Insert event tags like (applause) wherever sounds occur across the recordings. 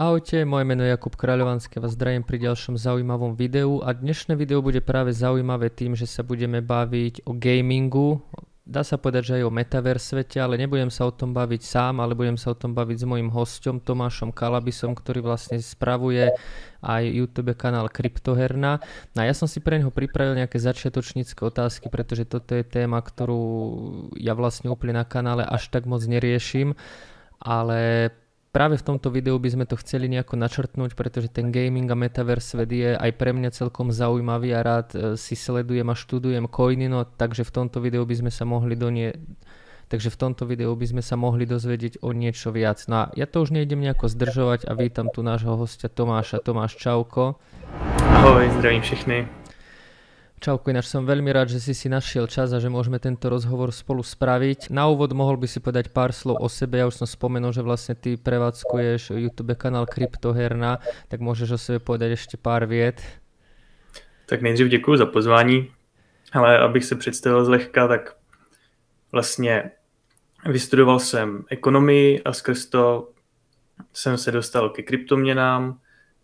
Ahojte, moje meno je Jakub Kráľovanský, vás zdravím pri ďalšom zaujímavom videu. A dnešné video bude práve zaujímavé tým, že sa budeme baviť o gamingu, dá sa povedať, že aj o metaverse svete, ale nebudem sa o tom baviť sám, ale budem sa o tom baviť s mojím hostom Tomášom Kalabisom, ktorý vlastne spravuje aj YouTube kanál Kryptoherna. No a ja som si pre neho pripravil nejaké začiatočnícke otázky, pretože toto je téma, ktorú ja vlastne úplne na kanále až tak moc neriešim, ale práve v tomto videu by sme to chceli nejako načrtnúť, pretože ten gaming a metaverse svet je aj pre mňa celkom zaujímavý a rád e, si sledujem a študujem coiny, no takže v tomto videu by sme sa mohli donie takže v tomto videu by sme sa mohli dozvedieť o niečo viac. No a ja to už nejdem nejako zdržovať a vítam tu nášho hostia Tomáša. Tomáš, čauko. Ahoj, zdravím všechny. Čauko, ináč som veľmi rád, že si si našiel čas a že môžeme tento rozhovor spolu spraviť. Na úvod mohol by si povedať pár slov o sebe. Ja už som spomenul, že vlastne ty prevádzkuješ YouTube kanál Kryptoherna, tak môžeš o sebe povedať ešte pár viet. Tak nejdřív děkuji za pozvání, ale abych se představil zlehka, tak vlastně vystudoval jsem ekonomii a skrz to jsem se dostal ke kryptoměnám.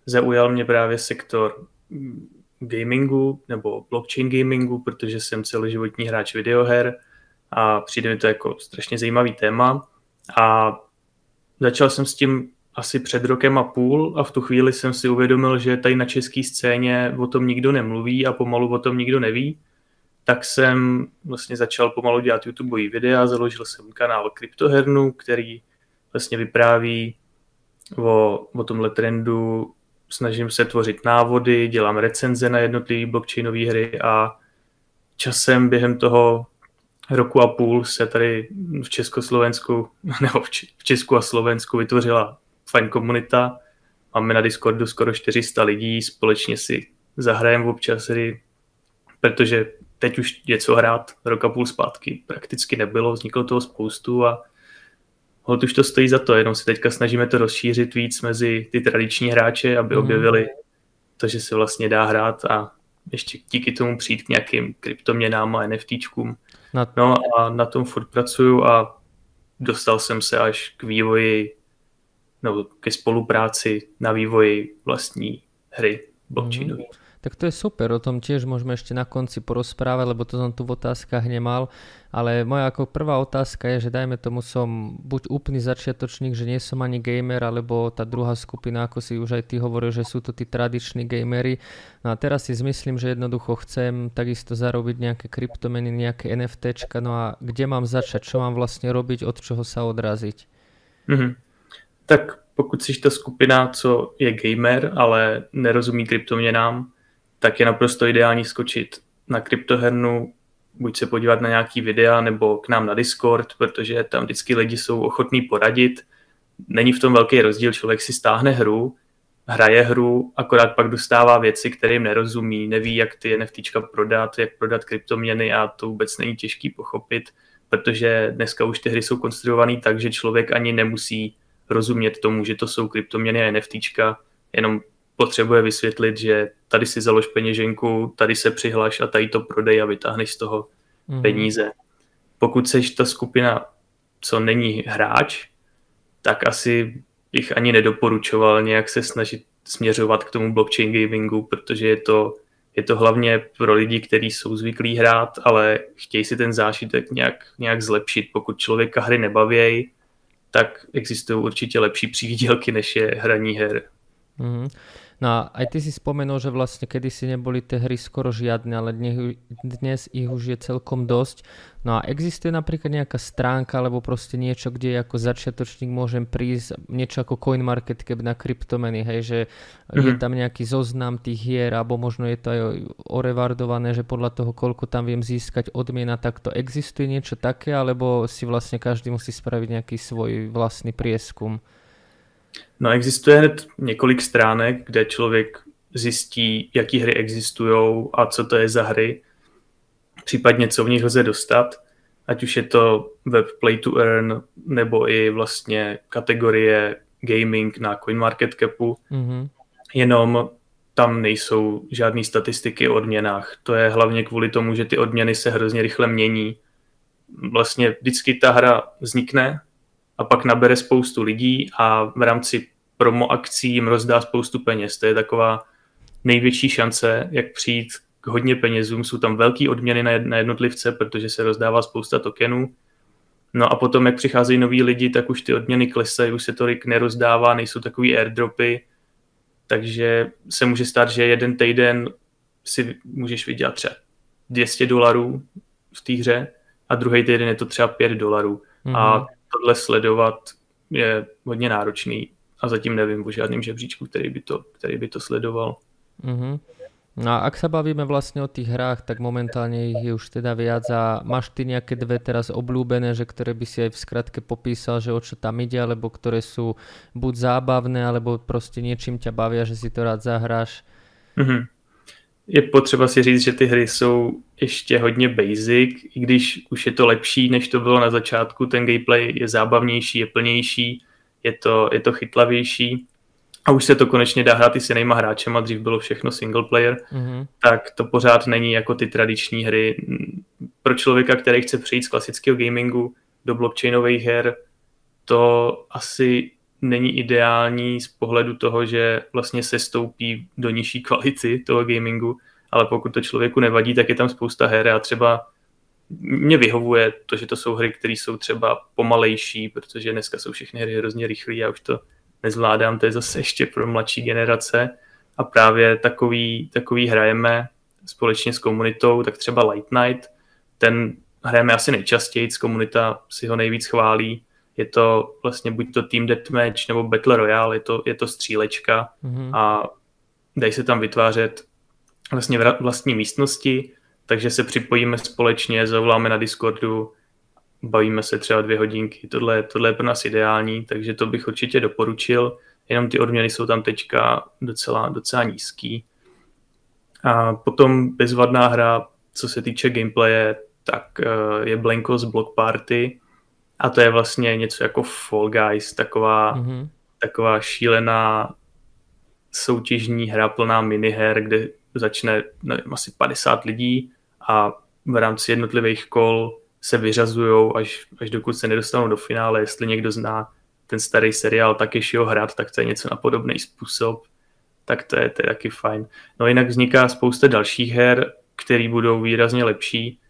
Zaujal mě právě sektor gamingu nebo blockchain gamingu, protože jsem celoživotní hráč videoher a přijde mi to jako strašně zajímavý téma. A začal jsem s tím asi před rokem a půl a v tu chvíli jsem si uvědomil, že tady na české scéně o tom nikdo nemluví a pomalu o tom nikdo neví, tak jsem vlastně začal pomalu dělat YouTube videa, založil jsem kanál Kryptohernu, který vlastně vypráví o, o tomhle trendu snažím se tvořit návody, dělám recenze na jednotlivé blockchainové hry a časem během toho roku a půl se tady v Československu, (laughs) nebo v Česku a Slovensku vytvořila fajn komunita. Máme na Discordu skoro 400 lidí, společně si zahrajeme občas hry, protože teď už něco hrát, rok a půl zpátky prakticky nebylo, vzniklo toho spoustu a Hod už to stojí za to, jenom si teďka snažíme to rozšířit víc mezi ty tradiční hráče, aby mm. objevili to, že se vlastně dá hrát a ještě díky tomu přijít k nějakým kryptoměnám a NFTčkům. Na... No a na tom furt pracuju a dostal jsem se až k vývoji nebo ke spolupráci na vývoji vlastní hry blockchainové. Mm. Tak to je super, o tom tiež môžeme ešte na konci porozprávať, lebo to som tu v otázkach nemal. Ale moja ako prvá otázka je, že dajme tomu som buď úplný začiatočník, že nie som ani gamer, alebo tá druhá skupina, ako si už aj ty hovoril, že sú to tí tradiční gamery. No a teraz si zmyslím, že jednoducho chcem takisto zarobiť nejaké kryptomeny, nejaké NFTčka, no a kde mám začať, čo mám vlastne robiť, od čoho sa odraziť? Mm-hmm. Tak pokud jsi ta skupina, co je gamer, ale nerozumí kryptoměnám, tak je naprosto ideální skočit na kryptohernu, buď se podívat na nějaký videa nebo k nám na Discord, protože tam vždycky lidi jsou ochotní poradit. Není v tom velký rozdíl, člověk si stáhne hru, hraje hru, akorát pak dostává věci, kterým nerozumí, neví, jak ty NFTčka prodat, jak prodat kryptoměny a to vůbec není těžký pochopit, protože dneska už ty hry jsou konstruované tak, že člověk ani nemusí rozumět tomu, že to jsou kryptoměny a NFTčka, jenom potřebuje vysvětlit, že tady si založ peněženku, tady se přihlaš a tady to prodej a vytáhneš z toho mm. peníze. Pokud seš ta skupina, co není hráč, tak asi bych ani nedoporučoval nějak se snažit směřovat k tomu blockchain gamingu, protože je to, je to hlavně pro lidi, kteří jsou zvyklí hrát, ale chtějí si ten zážitek nějak, nějak zlepšit. Pokud člověka hry nebavějí, tak existují určitě lepší (laughs) přídělky, než je hraní her. Mm. No a aj ty si spomenul, že vlastne kedysi neboli tie hry skoro žiadne, ale dnes ich už je celkom dosť. No a existuje napríklad nejaká stránka alebo proste niečo, kde ako začiatočník môžem prísť, niečo ako CoinMarketCap na kryptomeny, hej, že mm-hmm. je mhm. tam nejaký zoznam tých hier, alebo možno je to aj orevardované, že podľa toho, koľko tam viem získať odmiena, tak to existuje niečo také, alebo si vlastne každý musí spraviť nejaký svoj vlastný prieskum? No existuje hned několik stránek, kde člověk zjistí, jaký hry existují a co to je za hry, případně co v nich lze dostat, ať už je to web Play to Earn, nebo i vlastně kategorie gaming na CoinMarketCapu, mm-hmm. jenom tam nejsou žádné statistiky o odměnách. To je hlavně kvůli tomu, že ty odměny se hrozně rychle mění. Vlastně vždycky ta hra vznikne a pak nabere spoustu lidí a v rámci promo akcí jim rozdá spoustu peněz. To je taková největší šance, jak přijít k hodně penězům. Jsou tam velké odměny na jednotlivce, protože se rozdává spousta tokenů. No a potom, jak přicházejí noví lidi, tak už ty odměny klesají, už se tolik nerozdává, nejsou takový airdropy, takže se může stát, že jeden týden si můžeš vydělat třeba 200 dolarů v té hře a druhý týden je to třeba 5 dolarů. Mm-hmm. A mhm. Tohle sledovat je hodně náročný a zatím nevím o žádném žebříčku, který by to, který by to sledoval. Mm-hmm. No a ak sa bavíme vlastne o tých hrách, tak momentálne ich je už teda viac a máš ty nejaké dve teraz obľúbené, že ktoré by si aj v skratke popísal, že o čo tam ide, alebo ktoré sú buď zábavné, alebo prostě niečím ťa bavia, že si to rád zahráš? Mm-hmm. Je potřeba si říct, že ty hry jsou ještě hodně basic, i když už je to lepší, než to bylo na začátku, ten gameplay je zábavnější, je plnější, je to, je to chytlavější a už se to konečně dá hrát i s jinýma hráčema, dřív bylo všechno single player, mm-hmm. tak to pořád není jako ty tradiční hry. Pro člověka, který chce přejít z klasického gamingu do blockchainových her, to asi není ideální z pohledu toho, že vlastně se stoupí do nižší kvality toho gamingu, ale pokud to člověku nevadí, tak je tam spousta her a třeba mě vyhovuje to, že to jsou hry, které jsou třeba pomalejší, protože dneska jsou všechny hry hrozně rychlé a už to nezvládám, to je zase ještě pro mladší generace. A právě takový, takový hrajeme společně s komunitou, tak třeba Light Night, ten hrajeme asi nejčastěji, komunita si ho nejvíc chválí, je to vlastně buď to Team Deathmatch nebo Battle Royale, je to, je to střílečka mm-hmm. a dají se tam vytvářet vlastně vlastní místnosti, takže se připojíme společně, zavoláme na Discordu, bavíme se třeba dvě hodinky. Tohle, tohle je pro nás ideální, takže to bych určitě doporučil. Jenom ty odměny jsou tam teďka docela, docela nízký. A potom bezvadná hra, co se týče gameplaye, tak eh, je Blankos Block Party a to je vlastně něco jako Fall Guys, taková, mm-hmm. taková šílená soutěžní hra plná miniher, kde začne nevím, asi 50 lidí a v rámci jednotlivých kol se vyřazují, až, až dokud se nedostanou do finále. Jestli někdo zná ten starý seriál Takeshiho hrad, tak to je něco na podobný způsob. Tak to je, to je taky fajn. No jinak vzniká spousta dalších her, které budou výrazně lepší.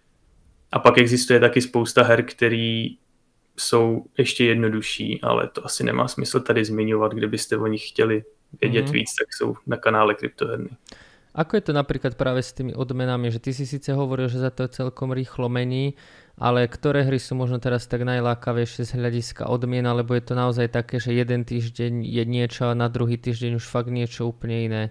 A pak existuje taky spousta her, které jsou ještě jednodušší, ale to asi nemá smysl tady zmiňovat, kdybyste o nich chtěli vědět mm-hmm. víc, tak jsou na kanále Kryptoherny. Ako je to napríklad práve s tými odmenami, že ty si síce hovoril, že za to celkom rýchlo mení, ale ktoré hry sú možno teraz tak najlákavejšie z hľadiska odmien, alebo je to naozaj také, že jeden týždeň je niečo a na druhý týždeň už fakt niečo úplne iné?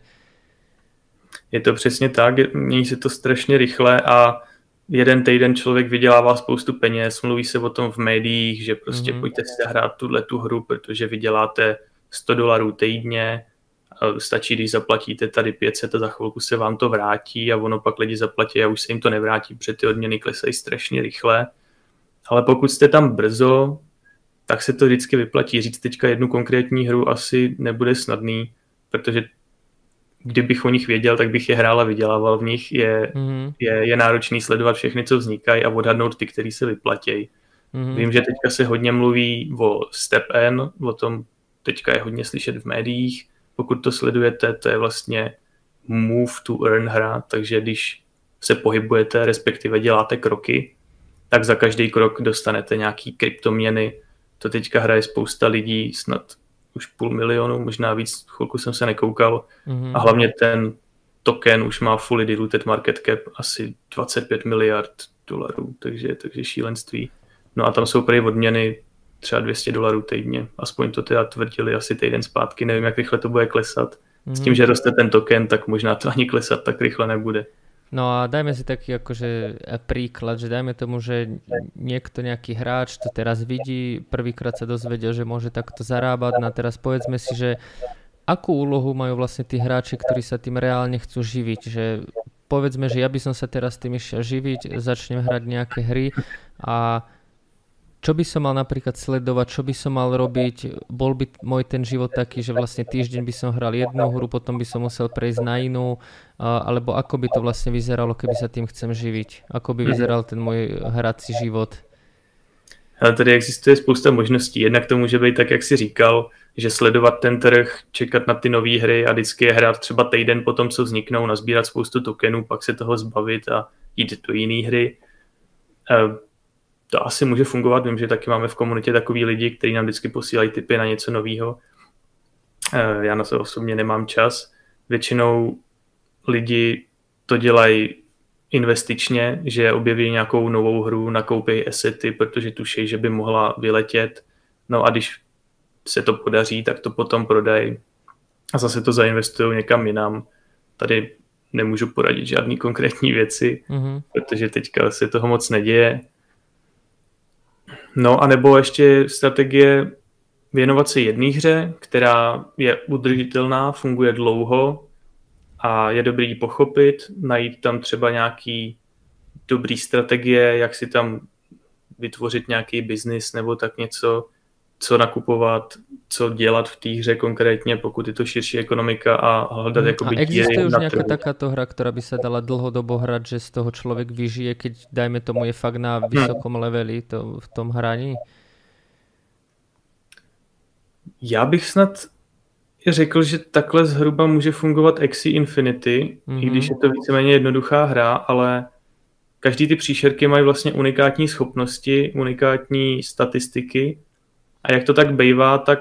Je to přesně tak, mění se to strašně rychle a jeden týden člověk vydělává spoustu peněz, mluví se o tom v médiích, že prostě mm-hmm. pojďte si zahrát tuhle tu hru, protože vyděláte 100 dolarů týdně, stačí, když zaplatíte tady 500 a za chvilku se vám to vrátí a ono pak lidi zaplatí a už se jim to nevrátí, protože ty odměny klesají strašně rychle. Ale pokud jste tam brzo, tak se to vždycky vyplatí. Říct teďka jednu konkrétní hru asi nebude snadný, protože kdybych o nich věděl, tak bych je hrál a vydělával v nich. Je, mm-hmm. je, je náročný sledovat všechny, co vznikají a odhadnout ty, který se vyplatí. Mm-hmm. Vím, že teďka se hodně mluví o Step N, o tom teďka je hodně slyšet v médiích, pokud to sledujete, to je vlastně move to earn hra, takže když se pohybujete, respektive děláte kroky, tak za každý krok dostanete nějaký kryptoměny. To teďka hraje spousta lidí, snad už půl milionu, možná víc, chvilku jsem se nekoukal. Mm-hmm. A hlavně ten token už má fully diluted market cap asi 25 miliard dolarů, takže, takže šílenství. No a tam jsou prý odměny třeba 200 dolarů týdně. Aspoň to teda tvrdili asi týden zpátky. Nevím, jak rychle to bude klesat. S tím, mhm. že roste ten token, tak možná to ani klesat tak rychle nebude. No a dajme si taký akože príklad, že dajme tomu, že niekto nejaký hráč to teraz vidí, prvýkrát sa dozvedel, že môže takto zarábať, no a teraz povedzme si, že akú úlohu majú vlastne tí hráči, ktorí sa tým reálne chcú živiť, že povedzme, že ja by som sa teraz tým išiel živiť, začnem hrať nejaké hry a čo by som mal napríklad sledovať, čo by som mal robiť, bol by môj ten život taký, že vlastne týždeň by som hral jednu hru, potom by som musel prejsť na inú, alebo ako by to vlastne vyzeralo, keby sa tým chcem živiť? Ako by vyzeral ten môj hrací život? Ale tady existuje spousta možností. Jednak to může být tak, jak si říkal, že sledovat ten trh, čekat na ty nové hry a vždycky je hrát třeba týden po tom, co vzniknou, nazbírat spoustu tokenů, pak se toho zbavit a jít do jiné hry. To asi může fungovat. Vím, že taky máme v komunitě takový lidi, kteří nám vždycky posílají tipy na něco nového. Eh, já na to osobně nemám čas. Většinou lidi to dělají investičně, že objeví nějakou novou hru, nakoupí asety, protože tuší, že by mohla vyletět. No a když se to podaří, tak to potom prodají a zase to zainvestují někam jinam. Tady nemůžu poradit žádný konkrétní věci, mm-hmm. protože teďka se toho moc neděje. No a nebo ještě strategie věnovat se jedné hře, která je udržitelná, funguje dlouho a je dobrý pochopit, najít tam třeba nějaký dobrý strategie, jak si tam vytvořit nějaký biznis nebo tak něco, co nakupovat, co dělat v té hře konkrétně, pokud je to širší ekonomika a hledat hmm. jakoby A existuje už nějaká takáto hra, která by se dala dlhodobo hrát, že z toho člověk vyžije, keď dajme tomu je fakt na hmm. vysokom hmm. leveli to, v tom hraní? Já bych snad řekl, že takhle zhruba může fungovat Axie Infinity, mm-hmm. i když mhm. je to víceméně jednoduchá hra, ale každý ty příšerky mají vlastně unikátní schopnosti, unikátní statistiky a jak to tak bývá, tak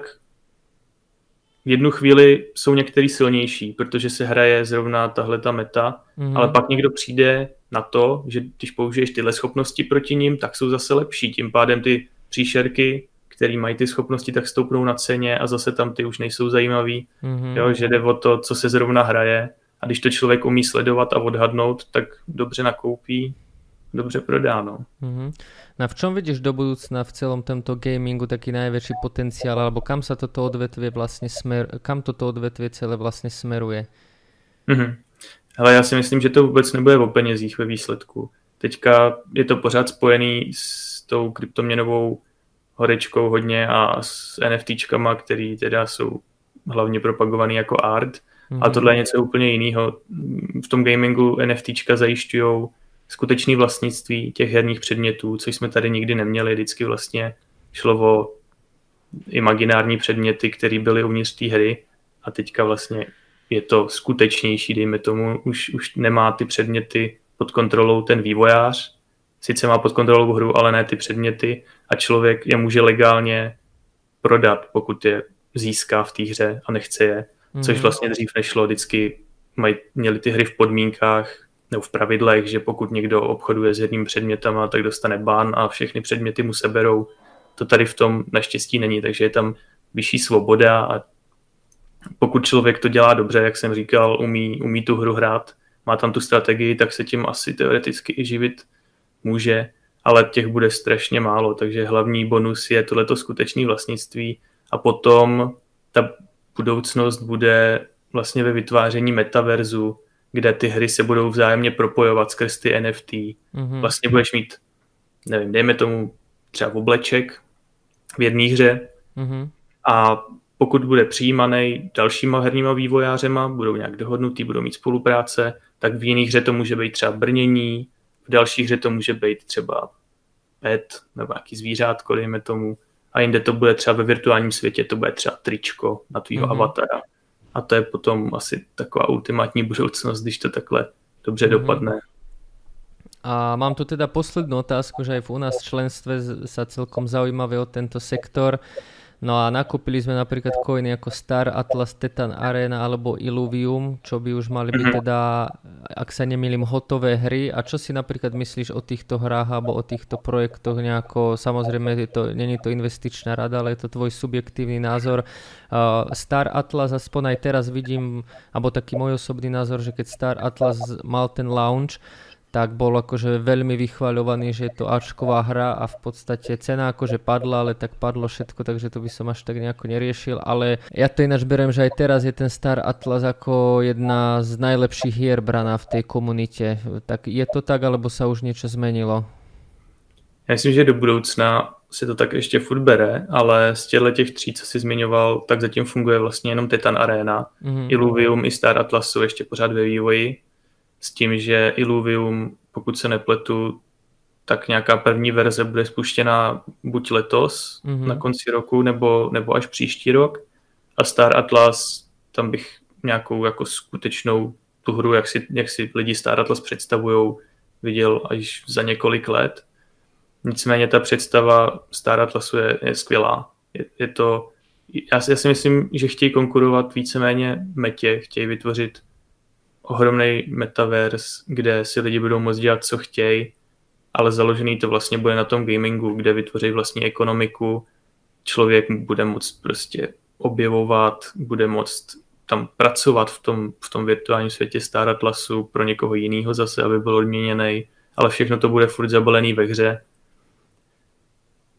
v jednu chvíli jsou některý silnější, protože se hraje zrovna tahle ta meta, mm-hmm. ale pak někdo přijde na to, že když použiješ tyhle schopnosti proti ním, tak jsou zase lepší. Tím pádem ty příšerky který mají ty schopnosti, tak stoupnou na ceně a zase tam ty už nejsou zajímavý. Mm-hmm. Jo, že jde o to, co se zrovna hraje. A když to člověk umí sledovat a odhadnout, tak dobře nakoupí, dobře prodá. No. Mm-hmm. No v čom vidíš do budoucna v celom tomto gamingu taký najväčší potenciál, alebo kam sa toto odvetvie vlastně smer, kam toto odvetvie celé vlastně smeruje? Mm-hmm. Ale já si myslím, že to vůbec nebude o penězích ve výsledku. Teďka je to pořád spojený s tou kryptoměnovou horečkou hodně a s NFTčkama, který teda jsou hlavně propagovaný jako art. Mm-hmm. A tohle je něco úplně jiného. V tom gamingu NFTčka zajišťují skutečné vlastnictví těch herních předmětů, což jsme tady nikdy neměli. Vždycky vlastně šlo o imaginární předměty, které byly uvnitř té hry. A teďka vlastně je to skutečnější, dejme tomu, už, už nemá ty předměty pod kontrolou ten vývojář, sice má pod kontrolou hru, ale ne ty předměty. A člověk je může legálně prodat, pokud je získá v té hře a nechce je, což mhm. vlastně dřív nešlo, vždycky maj, měli ty hry v podmínkách nebo v pravidlech, že pokud někdo obchoduje s jedním předmětem, tak dostane ban a všechny předměty mu seberou. To tady v tom naštěstí není, takže je tam vyšší svoboda a pokud člověk to dělá dobře, jak jsem říkal, umí, umí tu hru hrát, má tam tu strategii, tak se tím asi teoreticky i živit může, ale těch bude strašně málo, takže hlavní bonus je tohleto skutečné vlastnictví a potom ta budoucnost bude vlastně ve vytváření metaverzu, kde ty hry se budou vzájemně propojovat skrz ty NFT. Mm-hmm. Vlastně budeš mít, nevím, dejme tomu třeba obleček v jedné hře mm-hmm. a pokud bude přijímaný dalšíma herníma vývojářema, budou nějak dohodnutý, budou mít spolupráce, tak v jiných hře to může být třeba brnění, v další hře to může být třeba pet nebo nějaký zvířátko, dejme tomu. A jinde to bude třeba ve virtuálním světě, to bude třeba tričko na tvýho mm-hmm. avatara. A to je potom asi taková ultimátní budoucnost, když to takhle dobře mm-hmm. dopadne. A mám tu teda poslednú otázku, že aj v u nás v členstve sa celkom zaujímavé o tento sektor. No a nakúpili sme napríklad coiny ako Star, Atlas, Titan Arena alebo Illuvium, čo by už mali byť mhm. teda, ak sa nemýlim, hotové hry. A čo si napríklad myslíš o týchto hrách alebo o týchto projektoch nejako, samozrejme je to, není to investičná rada, ale je to tvoj subjektívny názor. Star Atlas aspoň aj teraz vidím, alebo taký môj osobný názor, že keď Star Atlas mal ten launch, tak bol akože veľmi vychvaľovaný, že je to Ačková hra a v podstate cena akože padla, ale tak padlo všetko, takže to by som až tak nejako neriešil, ale ja to ináč berem, že aj teraz je ten Star Atlas ako jedna z najlepších hier braná v tej komunite. Tak je to tak, alebo sa už niečo zmenilo? Já myslím, že do budoucna se to tak ještě furt bere, ale z těchto těch tří, co jsi zmiňoval, tak zatím funguje vlastně jenom Titan Arena. Mm-hmm. Illuvium i Star Atlas jsou ještě pořád ve vývoji, s tím, že Illuvium, pokud se nepletu, tak nějaká první verze bude spuštěna buď letos mm-hmm. na konci roku, nebo, nebo až příští rok. A Star Atlas, tam bych nějakou jako skutečnou tu hru, jak si, jak si lidi Star Atlas představují, viděl až za několik let. Nicméně ta představa Star Atlasu je, je skvělá. Je, je to, já, já si myslím, že chtějí konkurovat víceméně metě, chtějí vytvořit ohromný metaverse, kde si lidi budou moct dělat, co chtějí, ale založený to vlastně bude na tom gamingu, kde vytvoří vlastní ekonomiku, člověk bude moct prostě objevovat, bude moct tam pracovat v tom, v tom virtuálním světě Star Atlasu pro někoho jiného zase, aby byl odměněný, ale všechno to bude furt zabalený ve hře.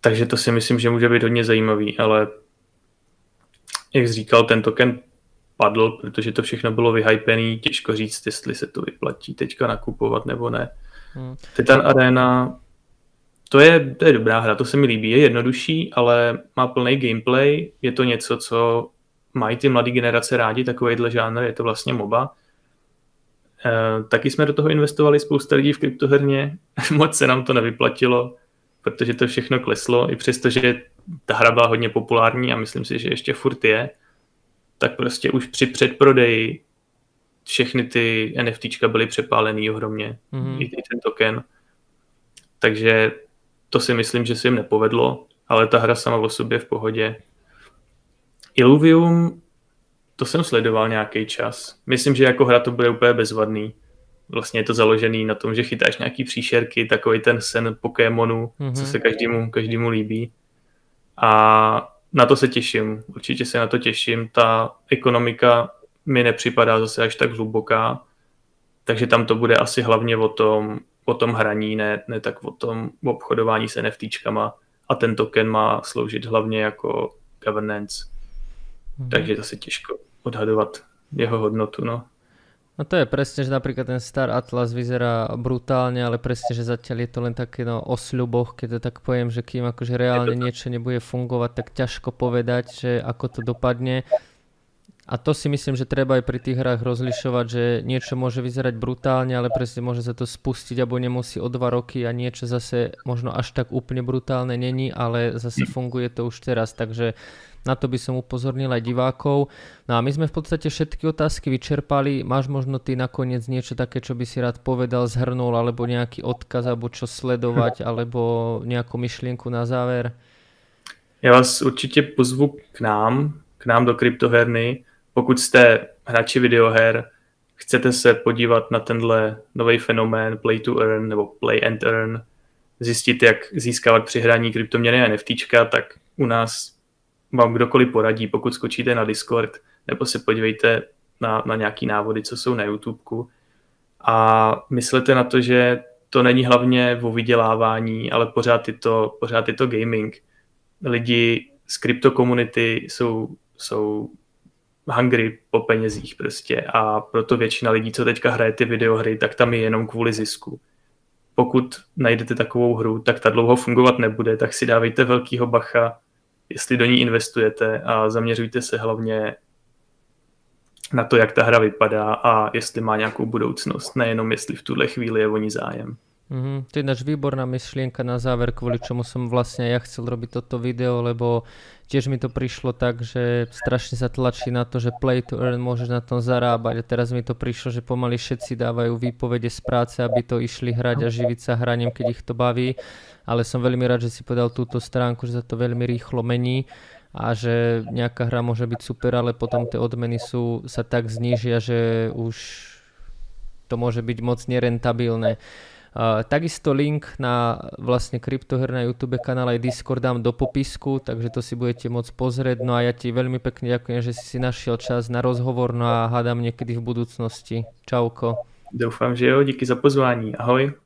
Takže to si myslím, že může být hodně zajímavý, ale jak říkal, ten token padl, protože to všechno bylo vyhypený, těžko říct, jestli se to vyplatí teďka nakupovat nebo ne. Hmm. Titan Arena, to je, to je dobrá hra, to se mi líbí, je jednodušší, ale má plný gameplay, je to něco, co mají ty mladé generace rádi, takovýhle žánr, je to vlastně MOBA. E, taky jsme do toho investovali spousta lidí v kryptoherně, (laughs) moc se nám to nevyplatilo, protože to všechno kleslo, i přesto, že ta hra byla hodně populární a myslím si, že ještě furt je, tak prostě už při předprodeji všechny ty NFTčka byly přepálený ohromně, mm-hmm. i, ten token. Takže to si myslím, že se jim nepovedlo, ale ta hra sama o sobě v pohodě. Illuvium, to jsem sledoval nějaký čas. Myslím, že jako hra to bude úplně bezvadný. Vlastně je to založený na tom, že chytáš nějaký příšerky, takový ten sen Pokémonu, mm-hmm. co se každému, každému líbí. A na to se těším, určitě se na to těším. Ta ekonomika mi nepřipadá zase až tak hluboká, takže tam to bude asi hlavně o tom, o tom hraní, ne, ne tak o tom obchodování s NFTčkama a ten token má sloužit hlavně jako governance. Mhm. Takže to se těžko odhadovat jeho hodnotu. No. No to je presne, že napríklad ten Star Atlas vyzerá brutálne, ale presne, že zatiaľ je to len také no, o sľuboch, keď to tak poviem, že kým akože reálne niečo nebude fungovať, tak ťažko povedať, že ako to dopadne. A to si myslím, že treba aj pri tých hrách rozlišovať, že niečo môže vyzerať brutálne, ale presne môže sa to spustiť alebo nemusí o dva roky a niečo zase možno až tak úplne brutálne není, ale zase funguje to už teraz, takže na to by som upozornil aj divákov. No a my sme v podstate všetky otázky vyčerpali. Máš možno ty nakoniec niečo také, čo by si rád povedal, zhrnul, alebo nejaký odkaz, alebo čo sledovať, (laughs) alebo nejakú myšlienku na záver? Já vás určitě pozvu k nám, k nám do kryptoherny, pokud jste hráči videoher, chcete se podívat na tenhle nový fenomén Play to Earn nebo Play and Earn, zjistit, jak získávat při hraní kryptoměny a NFTčka, tak u nás vám kdokoliv poradí, pokud skočíte na Discord, nebo se podívejte na, na nějaký návody, co jsou na YouTubeku. A myslete na to, že to není hlavně o vydělávání, ale pořád je to, pořád je to gaming. Lidi z kryptokomunity jsou, jsou hungry po penězích prostě a proto většina lidí, co teďka hraje ty videohry, tak tam je jenom kvůli zisku. Pokud najdete takovou hru, tak ta dlouho fungovat nebude, tak si dávejte velkýho bacha, jestli do ní investujete a zaměřujte se hlavně na to, jak ta hra vypadá a jestli má nějakou budoucnost, nejenom jestli v tuhle chvíli je o ní zájem. Mm-hmm. To je náš výborná myšlienka na záver, kvôli čomu som vlastne ja chcel robiť toto video, lebo tiež mi to prišlo tak, že strašne sa tlačí na to, že play to earn môžeš na tom zarábať a teraz mi to prišlo, že pomaly všetci dávajú výpovede z práce, aby to išli hrať a živiť sa hraním, keď ich to baví, ale som veľmi rád, že si povedal túto stránku, že sa to veľmi rýchlo mení a že nejaká hra môže byť super, ale potom tie odmeny sú, sa tak znížia, že už to môže byť moc nerentabilné. Uh, takisto link na vlastne kryptoher na YouTube kanál aj Discord dám do popisku, takže to si budete môcť pozrieť. No a ja ti veľmi pekne ďakujem, že si si našiel čas na rozhovor, no a hádam niekedy v budúcnosti. Čauko. Doufám, že jo, díky za pozvání. Ahoj.